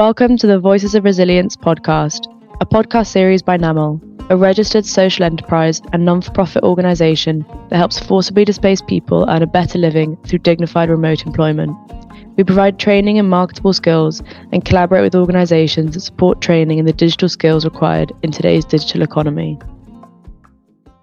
Welcome to the Voices of Resilience podcast, a podcast series by Na'amal, a registered social enterprise and non for profit organisation that helps forcibly displaced people earn a better living through dignified remote employment. We provide training in marketable skills and collaborate with organisations that support training in the digital skills required in today's digital economy.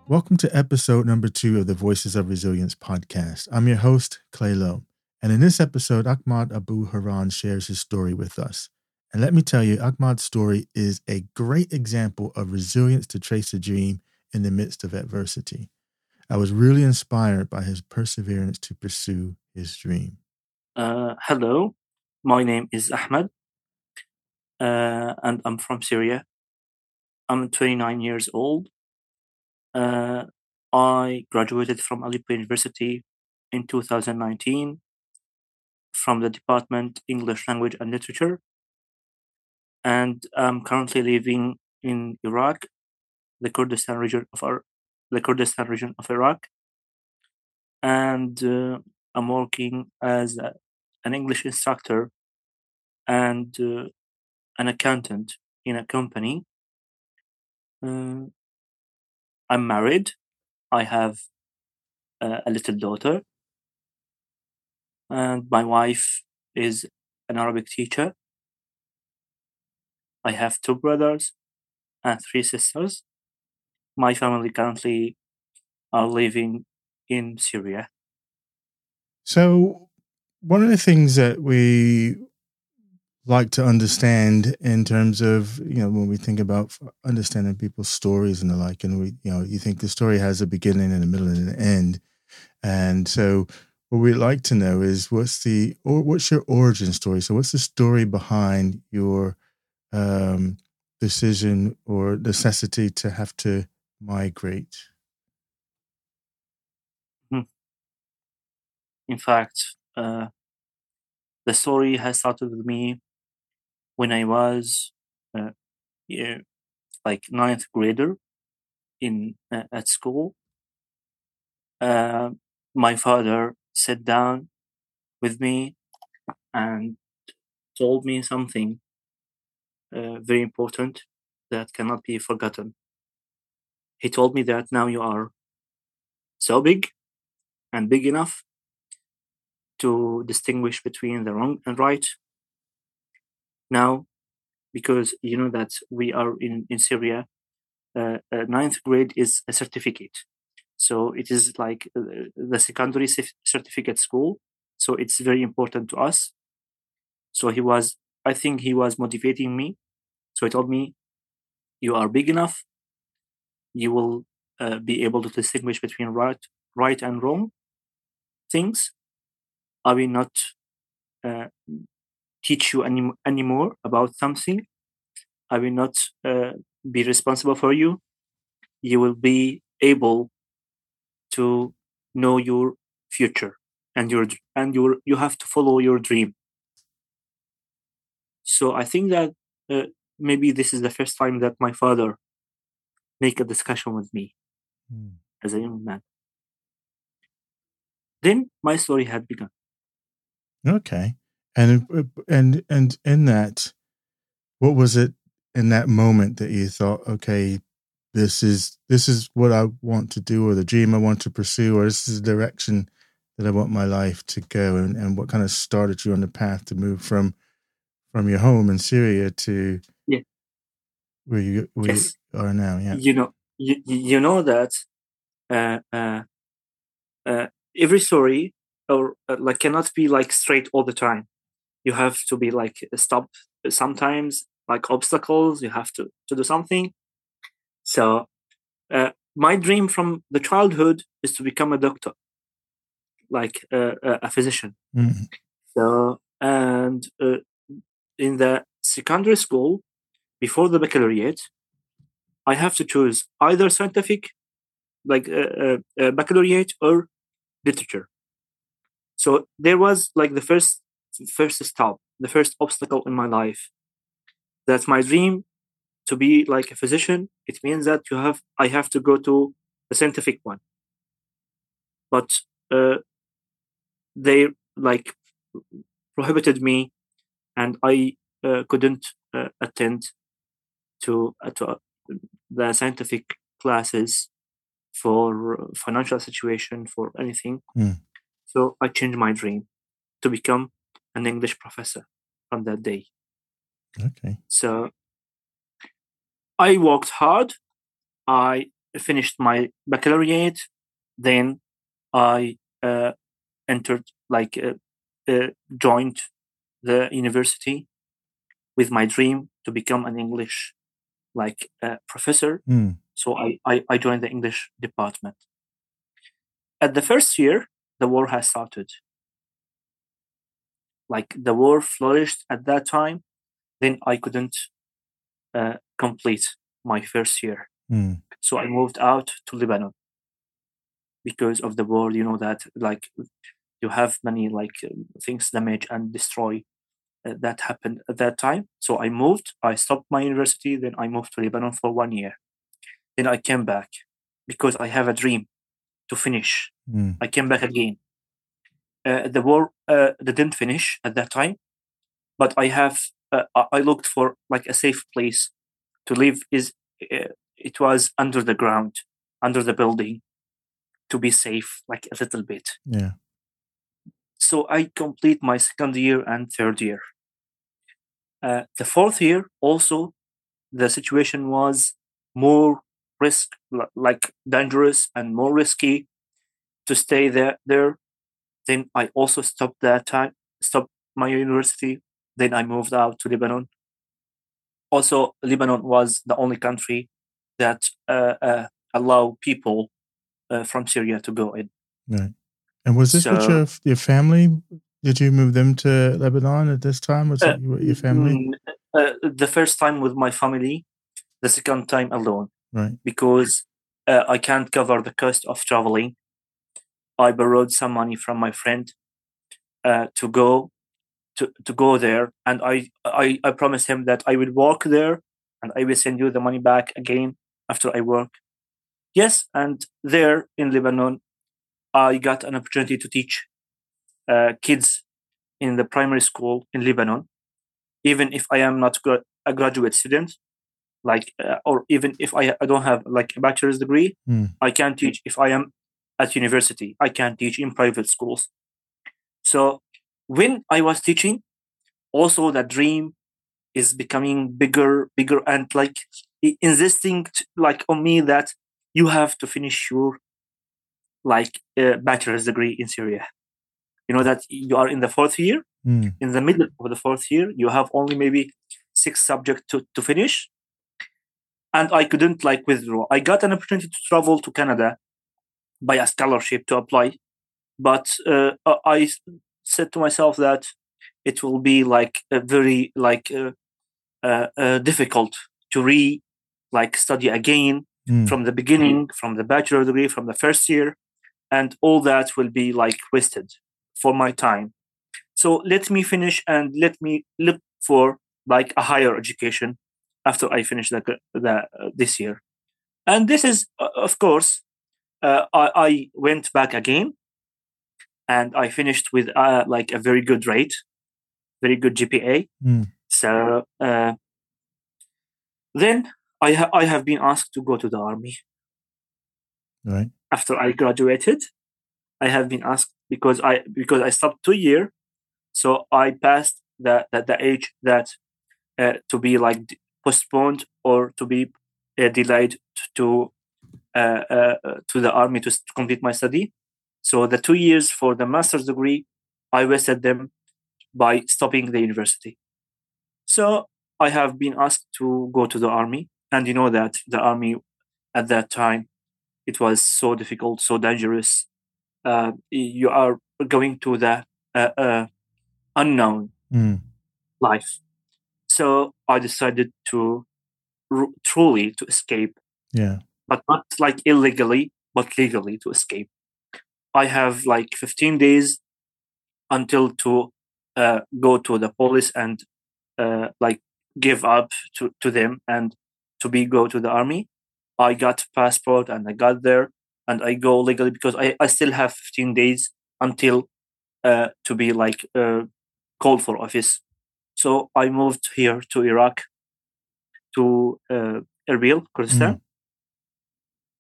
Welcome to episode number two of the Voices of Resilience podcast. I'm your host, Clay Lowe. And in this episode, Ahmad Abu Horan shares his story with us. And let me tell you, Ahmad's story is a great example of resilience to trace a dream in the midst of adversity. I was really inspired by his perseverance to pursue his dream. Uh, hello, my name is Ahmad, uh, and I'm from Syria. I'm 29 years old. Uh, I graduated from Aleppo University in 2019 from the department English Language and Literature and I'm currently living in Iraq, the Kurdistan region of our, the Kurdistan region of Iraq, and uh, I'm working as a, an English instructor and uh, an accountant in a company. Uh, I'm married. I have a little daughter, and my wife is an Arabic teacher I have two brothers and three sisters. My family currently are living in Syria. So, one of the things that we like to understand in terms of you know when we think about understanding people's stories and the like and we you know you think the story has a beginning and a middle and an end and so what we'd like to know is what's the or what's your origin story so what's the story behind your um, decision or necessity to have to migrate? Hmm. In fact, uh, the story has started with me when I was uh, yeah, like ninth grader in uh, at school. Uh, my father sat down with me and told me something uh, very important that cannot be forgotten. He told me that now you are so big and big enough to distinguish between the wrong and right. Now, because you know that we are in, in Syria, uh, uh, ninth grade is a certificate. So it is like uh, the secondary certificate school. So it's very important to us. So he was I think he was motivating me. So he told me, "You are big enough. You will uh, be able to distinguish between right, right and wrong things. I will not uh, teach you any anymore about something. I will not uh, be responsible for you. You will be able to know your future and your and your you have to follow your dream so I think that uh, maybe this is the first time that my father make a discussion with me mm. as a young man. Then my story had begun. Okay, and uh, and and in that, what was it in that moment that you thought, okay, this is this is what I want to do, or the dream I want to pursue, or this is the direction that I want my life to go, and and what kind of started you on the path to move from from your home in Syria to yeah. where you where yes. you are now. Yeah, you know, you you know that uh, uh, uh, every story or uh, like cannot be like straight all the time. You have to be like stop sometimes, like obstacles. You have to to do something. So, uh, my dream from the childhood is to become a doctor, like uh, a physician. Mm-hmm. So, and uh, in the secondary school before the baccalaureate, I have to choose either scientific, like uh, uh, uh, baccalaureate, or literature. So there was like the first first stop, the first obstacle in my life. That's my dream to be like a physician. It means that you have I have to go to the scientific one. But uh, they like prohibited me and I uh, couldn't uh, attend to uh, to the scientific classes for financial situation for anything. Mm. So I changed my dream to become an English professor from that day. Okay. So I worked hard. I finished my baccalaureate. Then I uh, entered, like, uh, uh, joined the university with my dream to become an English, like, uh, professor. Mm. So I, I, I joined the English department. At the first year, the war has started. Like the war flourished at that time, then I couldn't uh, complete my first year. Mm. So I moved out to Lebanon because of the war. You know that like you have many like things damage and destroy that happened at that time. So I moved. I stopped my university. Then I moved to Lebanon for one year. Then I came back because I have a dream to finish. Mm. I came back again. Uh, the war uh, didn't finish at that time, but I have uh, I- I looked for like a safe place to live. Is uh, it was under the ground, under the building, to be safe, like a little bit. Yeah. So I complete my second year and third year. Uh, the fourth year also, the situation was more risk, like dangerous and more risky to stay there. There, then I also stopped that time, stopped my university. Then I moved out to Lebanon. Also, Lebanon was the only country that uh, uh, allow people uh, from Syria to go in. Right. And was this with So- your your family? Did you move them to Lebanon at this time? Was Uh, it your family? Mm, uh, the first time with my family, the second time alone Right. because uh, I can't cover the cost of traveling. I borrowed some money from my friend uh, to go to, to go there, and I, I I promised him that I will work there, and I will send you the money back again after I work. Yes, and there in Lebanon, I got an opportunity to teach uh, kids in the primary school in Lebanon, even if I am not gra- a graduate student, like uh, or even if I, I don't have like a bachelor's degree, Mm. I can teach if I am at university. I can teach in private schools. So when I was teaching, also the dream is becoming bigger, bigger, and like insisting like on me that you have to finish your like uh, bachelor's degree in Syria. You know that you are in the fourth year. Mm. In the middle of the fourth year, you have only maybe six subjects to, to finish. And I couldn't like withdraw. I got an opportunity to travel to Canada by a scholarship to apply, but uh, I- said to myself that it will be like a very like uh, uh, uh, difficult to re like study again Mm. from the beginning, from the bachelor degree, from the first year, and all that will be like wasted for my time. So let me finish and let me look for like a higher education after I finish the, the uh, this year. And this is, uh, of course, uh, I, I went back again, and I finished with uh, like a very good rate, very good GPA. Mm. So uh, then I ha- I have been asked to go to the army Right. after I graduated. I have been asked because I because I stopped two year, so I passed the the, the age that uh, to be like postponed or to be uh, delayed to uh, uh, uh, to the army to complete my study. So the two years for the master's degree, I wasted them by stopping the university. So I have been asked to go to the army, and you know that the army at that time it was so difficult, so dangerous. Uh, you are going to the uh, uh, unknown Mm. life. So I decided to r- truly to escape, Yeah. but not like illegally, but legally to escape. I have like 15 days until to uh, go to the police and uh, like give up to, to them and to be go to the army. I got passport and I got there and I go legally because I, I still have 15 days until uh, to be like uh, called for office. So I moved here to Iraq, to uh, Erbil, Kurdistan, Mm.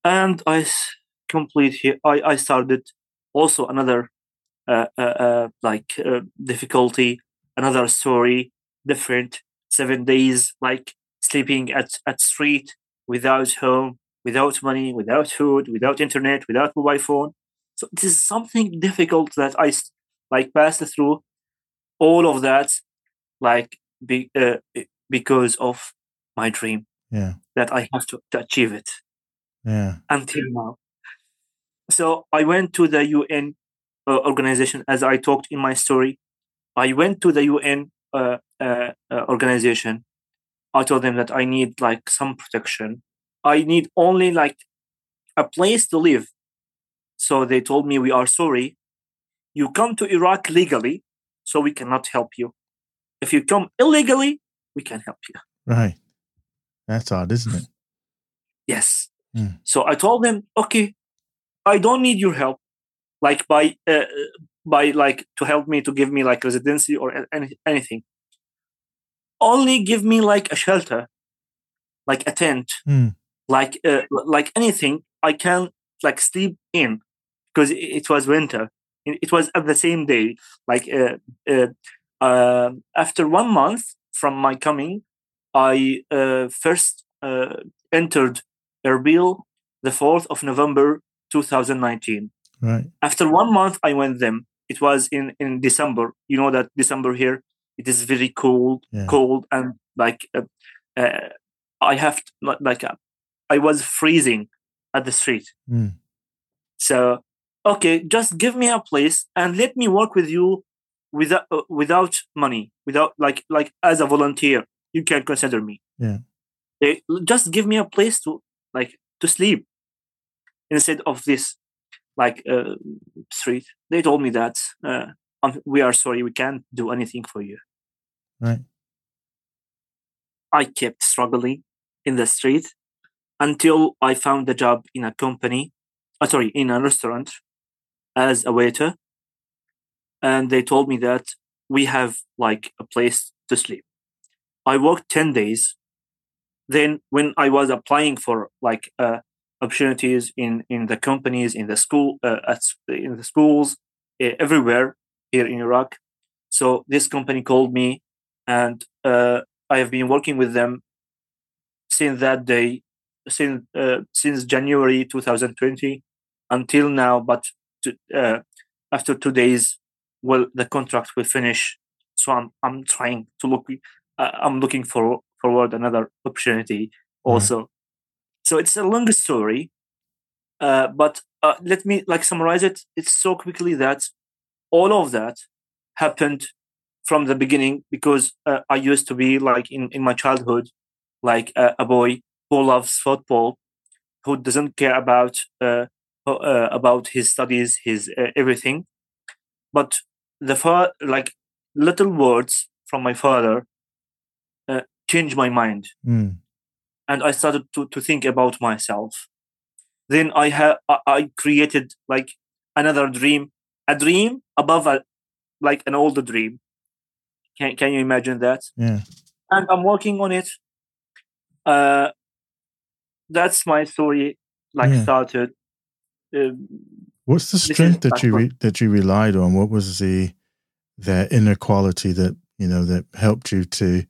and I complete here. I, I started also another uh, uh, uh, like uh, difficulty, another story, different seven days, like sleeping at at street without home, without money, without food, without internet, without mobile phone. So this is something difficult that I like passed through. All of that, like be, uh, because of my dream Yeah. that I have to, to achieve it Yeah. until now. So I went to the UN uh, organization as I talked in my story. I went to the UN uh, uh, uh, organization. I told them that I need like some protection. I need only like a place to live. So they told me we are sorry. You come to Iraq legally, so we cannot help you. If you come illegally, we can help you. Right. That's odd, isn't it? Yes. Hmm. So I told them, okay, I don't need your help, like by uh, by like to help me to give me like residency or any, anything. Only give me like a shelter, like a tent, Hmm. Like uh, like anything I can like sleep in, because it, was winter. It, was at the same day, like uh, uh, uh, after one month from my coming, I uh, first uh, entered Erbil the 4th of November 2019. Right. After one month, I went them. It was in, in December. You know that December here, it is very cold, Yeah. cold, and like uh, uh, I have like uh, I was freezing at the street. Mm. So okay, just give me a place and let me work with you without uh, without money, without like like as a volunteer. You can consider me. Yeah. Eh, just give me a place to like to sleep instead of this like uh, street. They told me that uh, um, we are sorry, we can't do anything for you. Right. I kept struggling in the street until I found a job in a company, uh, sorry, in a restaurant as a waiter. And they told me that we have like a place to sleep. I worked 10 days. Then when I was applying for like uh, opportunities in, in the companies, in the school, uh, at, in the schools, uh, everywhere here in Iraq. So this company called me and uh, I have been working with them since that day, since uh, since January 2020 until now. But to, uh, after two days, well, the contract will finish. So I'm I'm trying to look. Uh, I'm looking for forward another opportunity also. So it's a long story, uh, but uh, let me like summarize it. It's so quickly that all of that happened from the beginning because uh, I used to be like in, in my childhood, like uh, a boy who loves football, who doesn't care about uh, uh, about his studies, his uh, everything. But the fa- like little words from my father uh, changed my mind, Mm. and I started to, to think about myself. Then I have I I created like another dream, a dream above a like an older dream. Can can you imagine that? Yeah. and I'm working on it. Uh, that's my story. Like Yeah. started. Um, What's the strength that you re- that you relied on? What was the that inner quality that you know that helped you to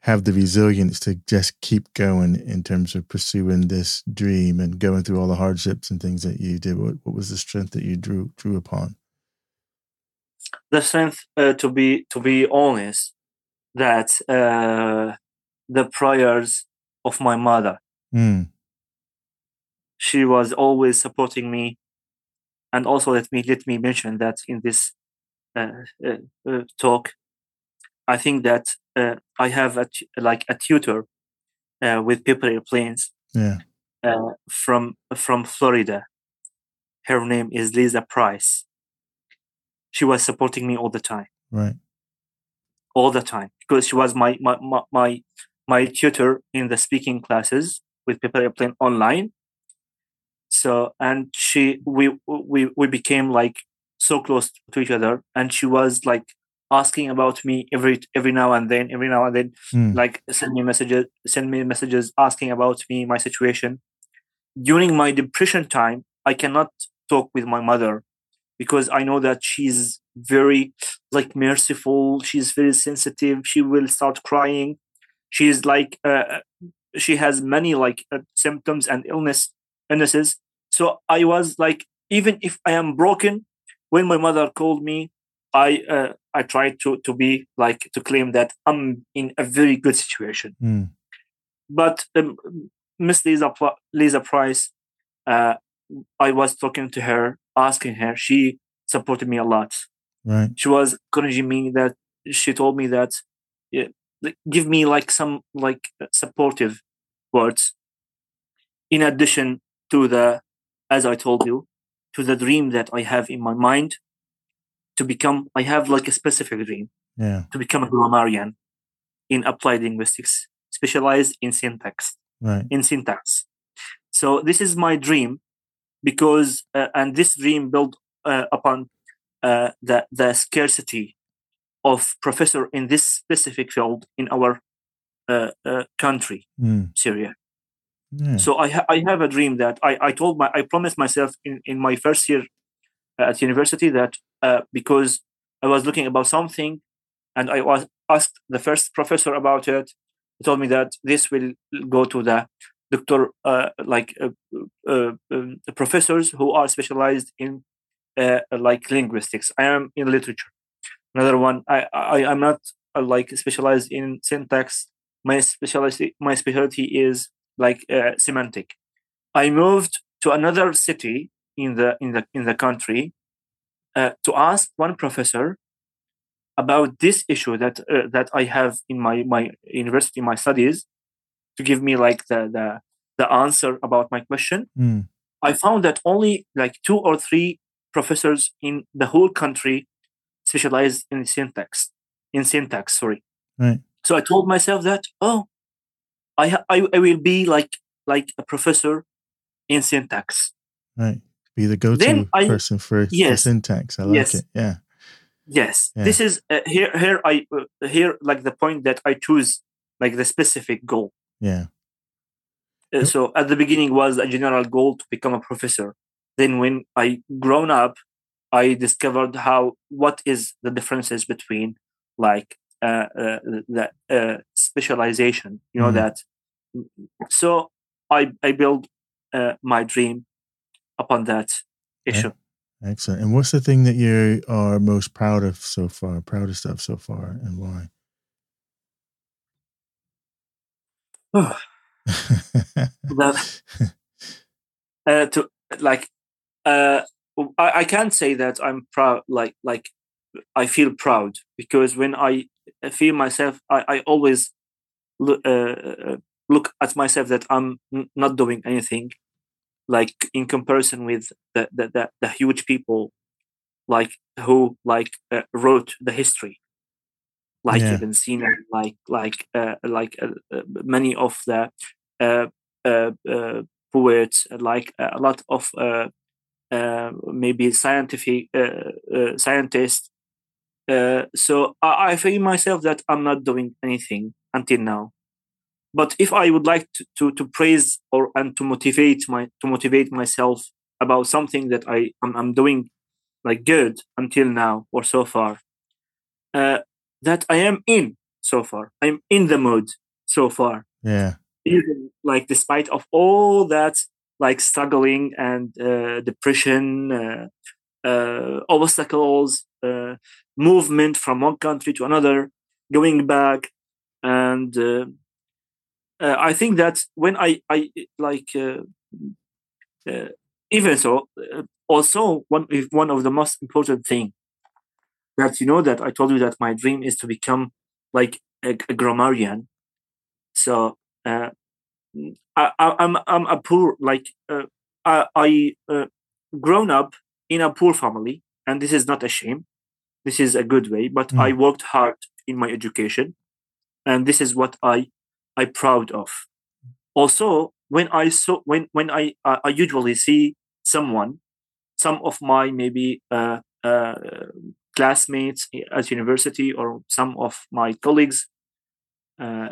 have the resilience to just keep going in terms of pursuing this dream and going through all the hardships and things that you did? What, what was the strength that you drew drew upon? the strength uh, to be to be honest that uh, the prayers of my mother. Mm. She was always supporting me, and also let me let me mention that in this uh, uh, uh, talk, I think that uh, I have a like a tutor uh, with paper airplanes Yeah. uh, from from Florida. Her name is Lisa Price. She was supporting me all the time, Right. all the time, because she was my my my my, my tutor in the speaking classes with Paper Airplane online. So and she we we we became like so close to each other, and she was like asking about me every every now and then, every now and then, Mm. like send me messages, send me messages asking about me, my situation. During my depression time, I cannot talk with my mother because I know that she's very like merciful. She's very sensitive. She will start crying. She's like uh, she has many like uh, symptoms and illness illnesses. So I was like, even if I am broken, when my mother called me, I uh, I tried to to be like to claim that I'm in a very good situation. Mm. But um, Miss Lisa Lisa Price, uh, I was talking to her, asking her. She supported me a lot. Right. She was encouraging me that she told me that yeah, give me like some like supportive words. In addition to the, as I told you, to the dream that I have in my mind, to become. I have like a specific dream Yeah. to become a grammarian in applied linguistics, specialized in syntax. Right. In syntax. So this is my dream, because uh, and this dream built uh, upon uh, the the scarcity of professor in this specific field in our uh, uh, country, Mm. Syria. Yeah. So I ha- I have a dream that I I told my I promised myself in in my first year at university that uh, because I was looking about something and I was asked the first professor about it. He told me that this will go to the doctor uh, like uh, uh, um, professors who are specialized in uh, like linguistics. I am in literature. Another one I I am not uh, like specialized in syntax. My specialty my specialty is like uh, semantic. I moved to another city in the in the in the country uh, to ask one professor about this issue that uh, that I have in my my university my studies to give me like the the the answer about my question. Mm. I found that only like two or three professors in the whole country specialized in syntax in syntax sorry Right. So i told myself that oh i I, I will be like like a professor in syntax Right. Be the go-to Then person for, for Yes. syntax. I like Yes. it. Yeah. yes Yeah. this is uh, here here i uh, here like the point that i choose like the specific goal Yeah. Uh, Yep. so at the beginning was a general goal to become a professor then when i grown up i discovered how what is the differences between like uh, uh, the uh, specialization you know Mhm. that so i i build uh, my dream upon that issue Excellent. And what's the thing that you are most proud of so far? Proudest of so far, and why? that uh, to like uh, I, I can't say that I'm proud like like I feel proud because when I feel myself I, I always look, uh, look at myself that I'm not doing anything like in comparison with the the, the, the huge people like who like uh, wrote the history like Yeah. Ibn Sina like like uh, like uh, uh, many of the uh, uh, uh, poets like uh, a lot of uh, uh, maybe scientific uh, uh, scientists uh, so I, I feel myself that I'm not doing anything until now. But if I would like to, to, to praise or and to motivate my to motivate myself about something that I I'm, I'm doing like good until now or so far uh, that I am in so far. I'm in the mood so far. Yeah. even like despite of all that like struggling and uh, depression uh, obstacles uh, movement from one country to another going back and uh, uh, i think that when i i like uh, uh, even so uh, also one one of the most important thing that you know that i told you that my dream is to become like a, a grammarian. So uh, I, I, I'm I'm a poor like uh, I I uh, grown up in a poor family, and this is not a shame. This is a good way, but Mm. I worked hard in my education, and this is what I I proud of. Also, when I saw when when I I I usually see someone, some of my maybe uh, uh, classmates at university or some of my colleagues uh,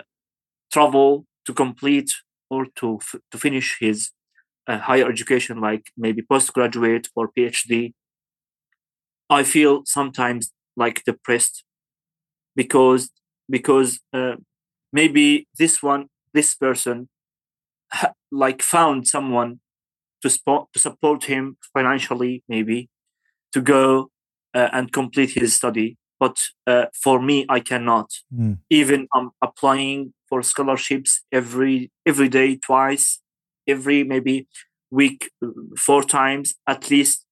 travel to complete or to f- to finish his uh, higher education, like maybe postgraduate or PhD, I feel sometimes like depressed because because uh, maybe this one this person ha- like found someone to support to support him financially maybe to go uh, and complete his study. But uh, for me i cannot. Mm. even i'm applying for scholarships every every day twice every maybe week uh, four times at least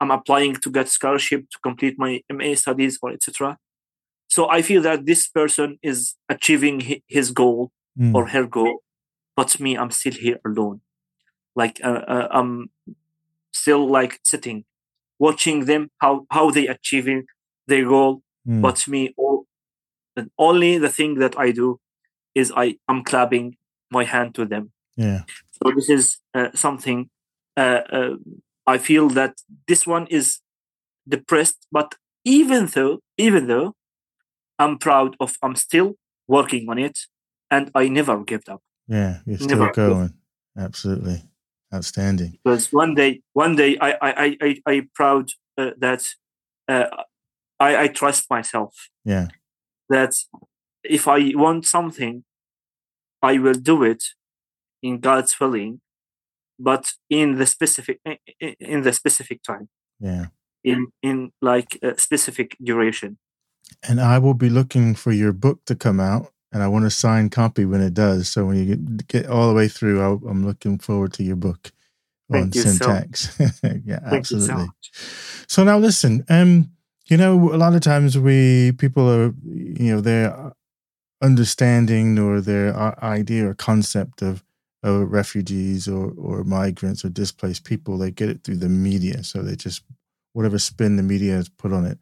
i'm applying to get scholarship to complete my ma studies or etc so i feel that this person is achieving his goal Mm. or her goal but me i'm still here alone like uh, uh, i'm still like sitting watching them how how they achieving their goal Mm. but me all and only the thing that i do is I i am clapping my hand to them yeah. So this is uh, something uh, uh, i feel that this one is depressed but even though even though i'm proud of i'm still working on it and i never give up Yeah. You're still Never. going. Absolutely. Outstanding. because one day one day i i i i, proud uh, that uh, i i trust myself Yeah. that if i want something i will do it in god's willing but in the specific i- i- in the specific time Yeah. in in like a specific duration And I will be looking for your book to come out, and I want a signed copy when it does. So when you get, get all the way through, I'll, I'm looking forward to your book on you so- syntax. yeah, thank you so absolutely. So now listen, um, you know, a lot of times we people are, you know, their understanding or their uh, idea or concept of of refugees or or migrants or displaced people, they get it through the media. So they just whatever spin the media has put on it.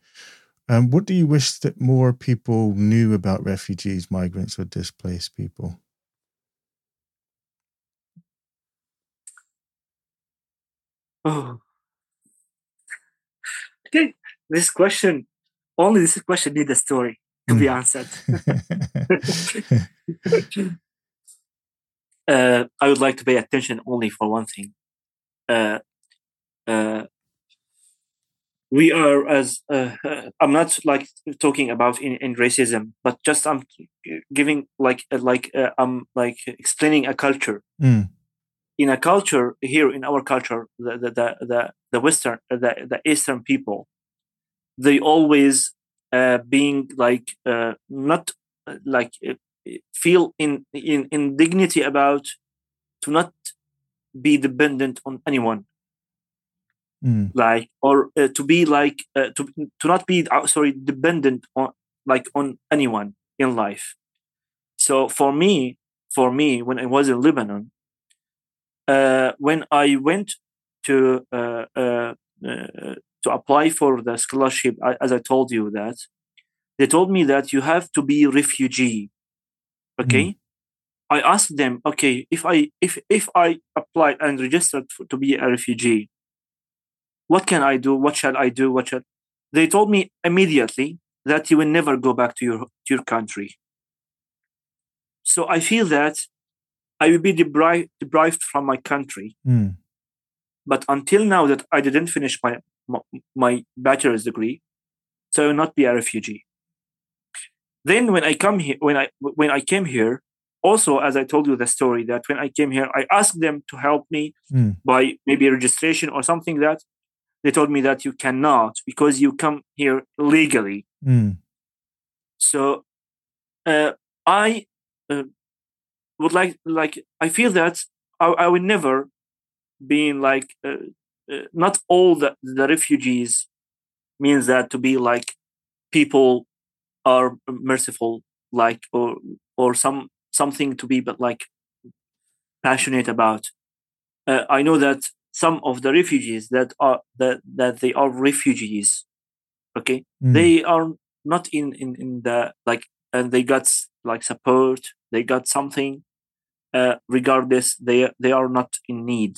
Um, what do you wish that more people knew about refugees, migrants, or displaced people? oh okay this question only this question needs a story to be Mm. answered uh, I would like to pay attention only for one thing. Uh, uh, we are as uh, I'm not like talking about in, in racism, but just I'm giving like uh, like uh, I'm like explaining a culture. Mm. In a culture here in our culture, the the the the, the Western the the Eastern people, they always uh, being like uh, not like feel in in indignity about to not be dependent on anyone. Mm. like or uh, to be like uh, to to not be uh, sorry dependent on like on anyone in life. So for me for me when i was in lebanon uh, when i went to uh, uh, uh, to apply for the scholarship I, as i told you that they told me that you have to be refugee okay. I asked them okay if i if if i applied and registered for, to be a refugee what can i do? What shall i do? What shall they told me immediately that you will never go back to your to your country. So i feel that i will be deprived deprived from my country. Mm. but until now that i didn't finish my my, my bachelor's degree so i will not be a refugee then when i come here when i when i came here also as i told you the story that when i came here i asked them to help me Mm. by maybe registration or something that they told me that you cannot because you come here legally Mm. so uh, i uh, would like like i feel that i, I will never be in like uh, uh, not all the, the refugees means that to be like people are merciful like or or some something to be but like passionate about. Uh, i know that some of the refugees that are that that they are refugees okay? Mm. they are not in in in the like and they got like support they got something uh, regardless they they are not in need.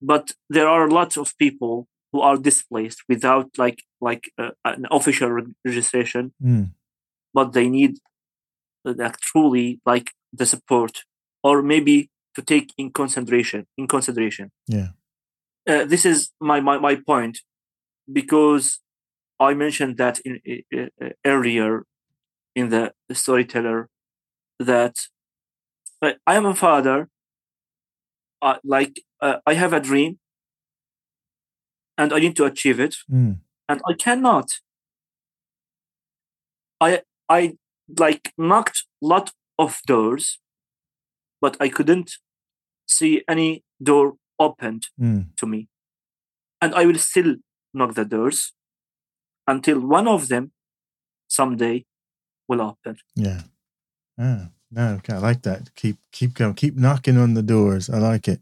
But there are lots of people who are displaced without like like uh, an official re- registration, Mm. but they need uh, like truly like the support, or maybe to take in consideration in consideration. Yeah. Uh, this is my, my my point because I mentioned that in uh, uh, earlier in the storyteller that uh, I am a father. Uh, like uh, I have a dream, and I need to achieve it, Mm. and I cannot. I I like knocked lot of doors, but I couldn't see any door opened Mm. to me, and I will still knock the doors until one of them someday will open. Yeah. Ah, no, okay, I like that. Keep keep going. Keep knocking on the doors. I like it.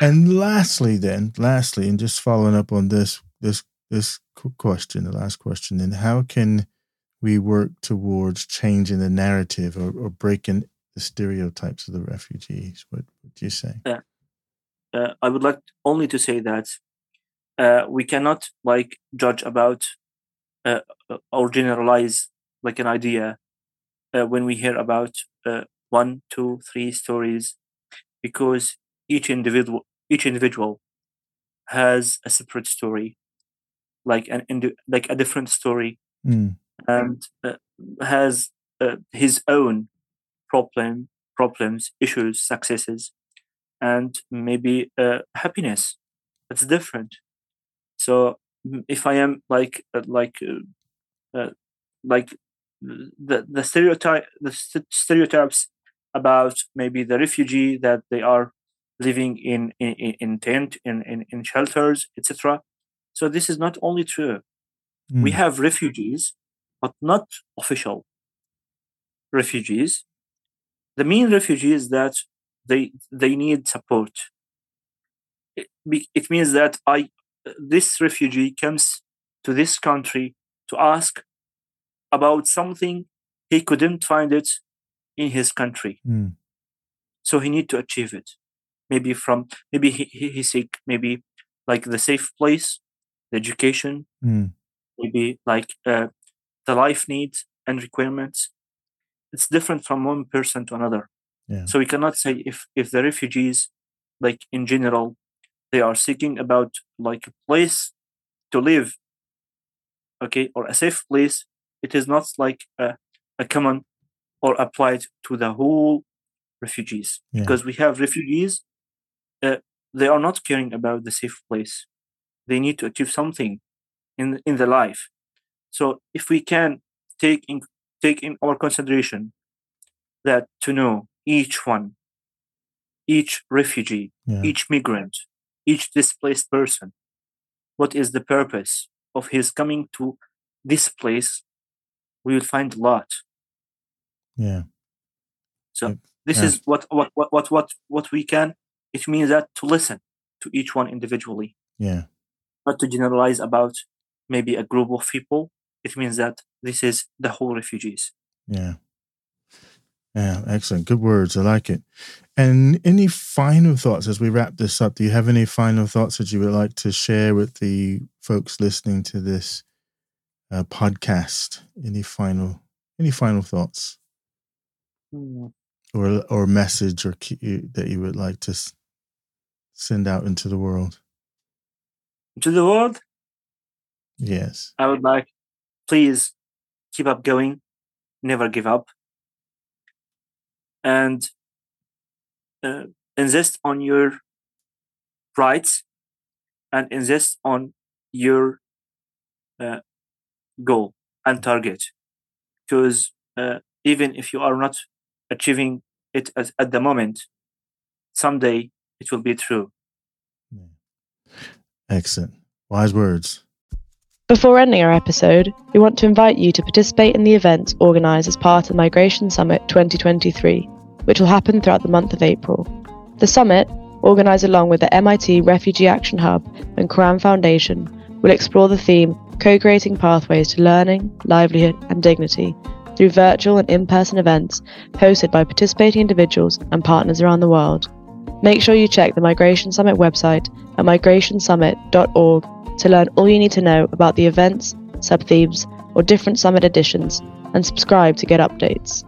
And lastly, then, lastly, and just following up on this this this question, the last question, then, how can we work towards changing the narrative or, or breaking the stereotypes of the refugees? What would you say? uh, I would like only to say that uh, we cannot like judge about uh, uh, or generalize like an idea uh, when we hear about uh, one, two, three stories, because each individual each individual has a separate story, like an indi- like a different story, Mm, and uh, has uh, his own problem problems, issues, successes, and maybe uh, happiness. It's different. So if I am like uh, like uh, uh, like the the stereotype the st- stereotypes about maybe the refugee that they are living in in, in- tent in, in, in shelters etc so this is not only true we mm, have refugees, but not official refugees. The main refugees that they they need support. It, it means that I this refugee comes to this country to ask about something he couldn't find it in his country, mm, so he need to achieve it. Maybe from maybe he he, he seek maybe like the safe place, the education, mm, maybe like uh, the life needs and requirements it's different from one person to another Yeah. so we cannot say if if the refugees like in general they are seeking about like a place to live okay or a safe place it is not like a, a common or applied to the whole refugees Yeah. because we have refugees uh, they are not caring about the safe place they need to achieve something in in the life so if we can take in take in our consideration that to know each one each refugee yeah. each migrant each displaced person what is the purpose of his coming to this place we will find a lot Yeah. so this Yeah. is what what what what what what we can it means that to listen to each one individually Yeah. not to generalize about maybe a group of people it means that this is the whole refugees Yeah. Yeah, excellent. Good words. I like it. And any final thoughts as we wrap this up? Do you have any final thoughts that you would like to share with the folks listening to this uh, podcast? Any final any final thoughts or or message or that you would like to send out into the world? to the world Yes. i would like please keep up going never give up and uh, insist on your rights and insist on your uh, goal and target because uh, even if you are not achieving it at, at the moment someday it will be true Excellent. Wise words. Before ending our episode, we want to invite you to participate in the events organised as part of the Migration Summit 2023, which will happen throughout the month of April. The summit, organised along with the MIT Refugee Action Hub and Karam Foundation, will explore the theme Co creating pathways to learning, livelihood, and dignity through virtual and in person events hosted by participating individuals and partners around the world. Make sure you check the Migration Summit website at migrationsummit.org to learn all you need to know about the events, sub themes, or different summit editions, and subscribe to get updates.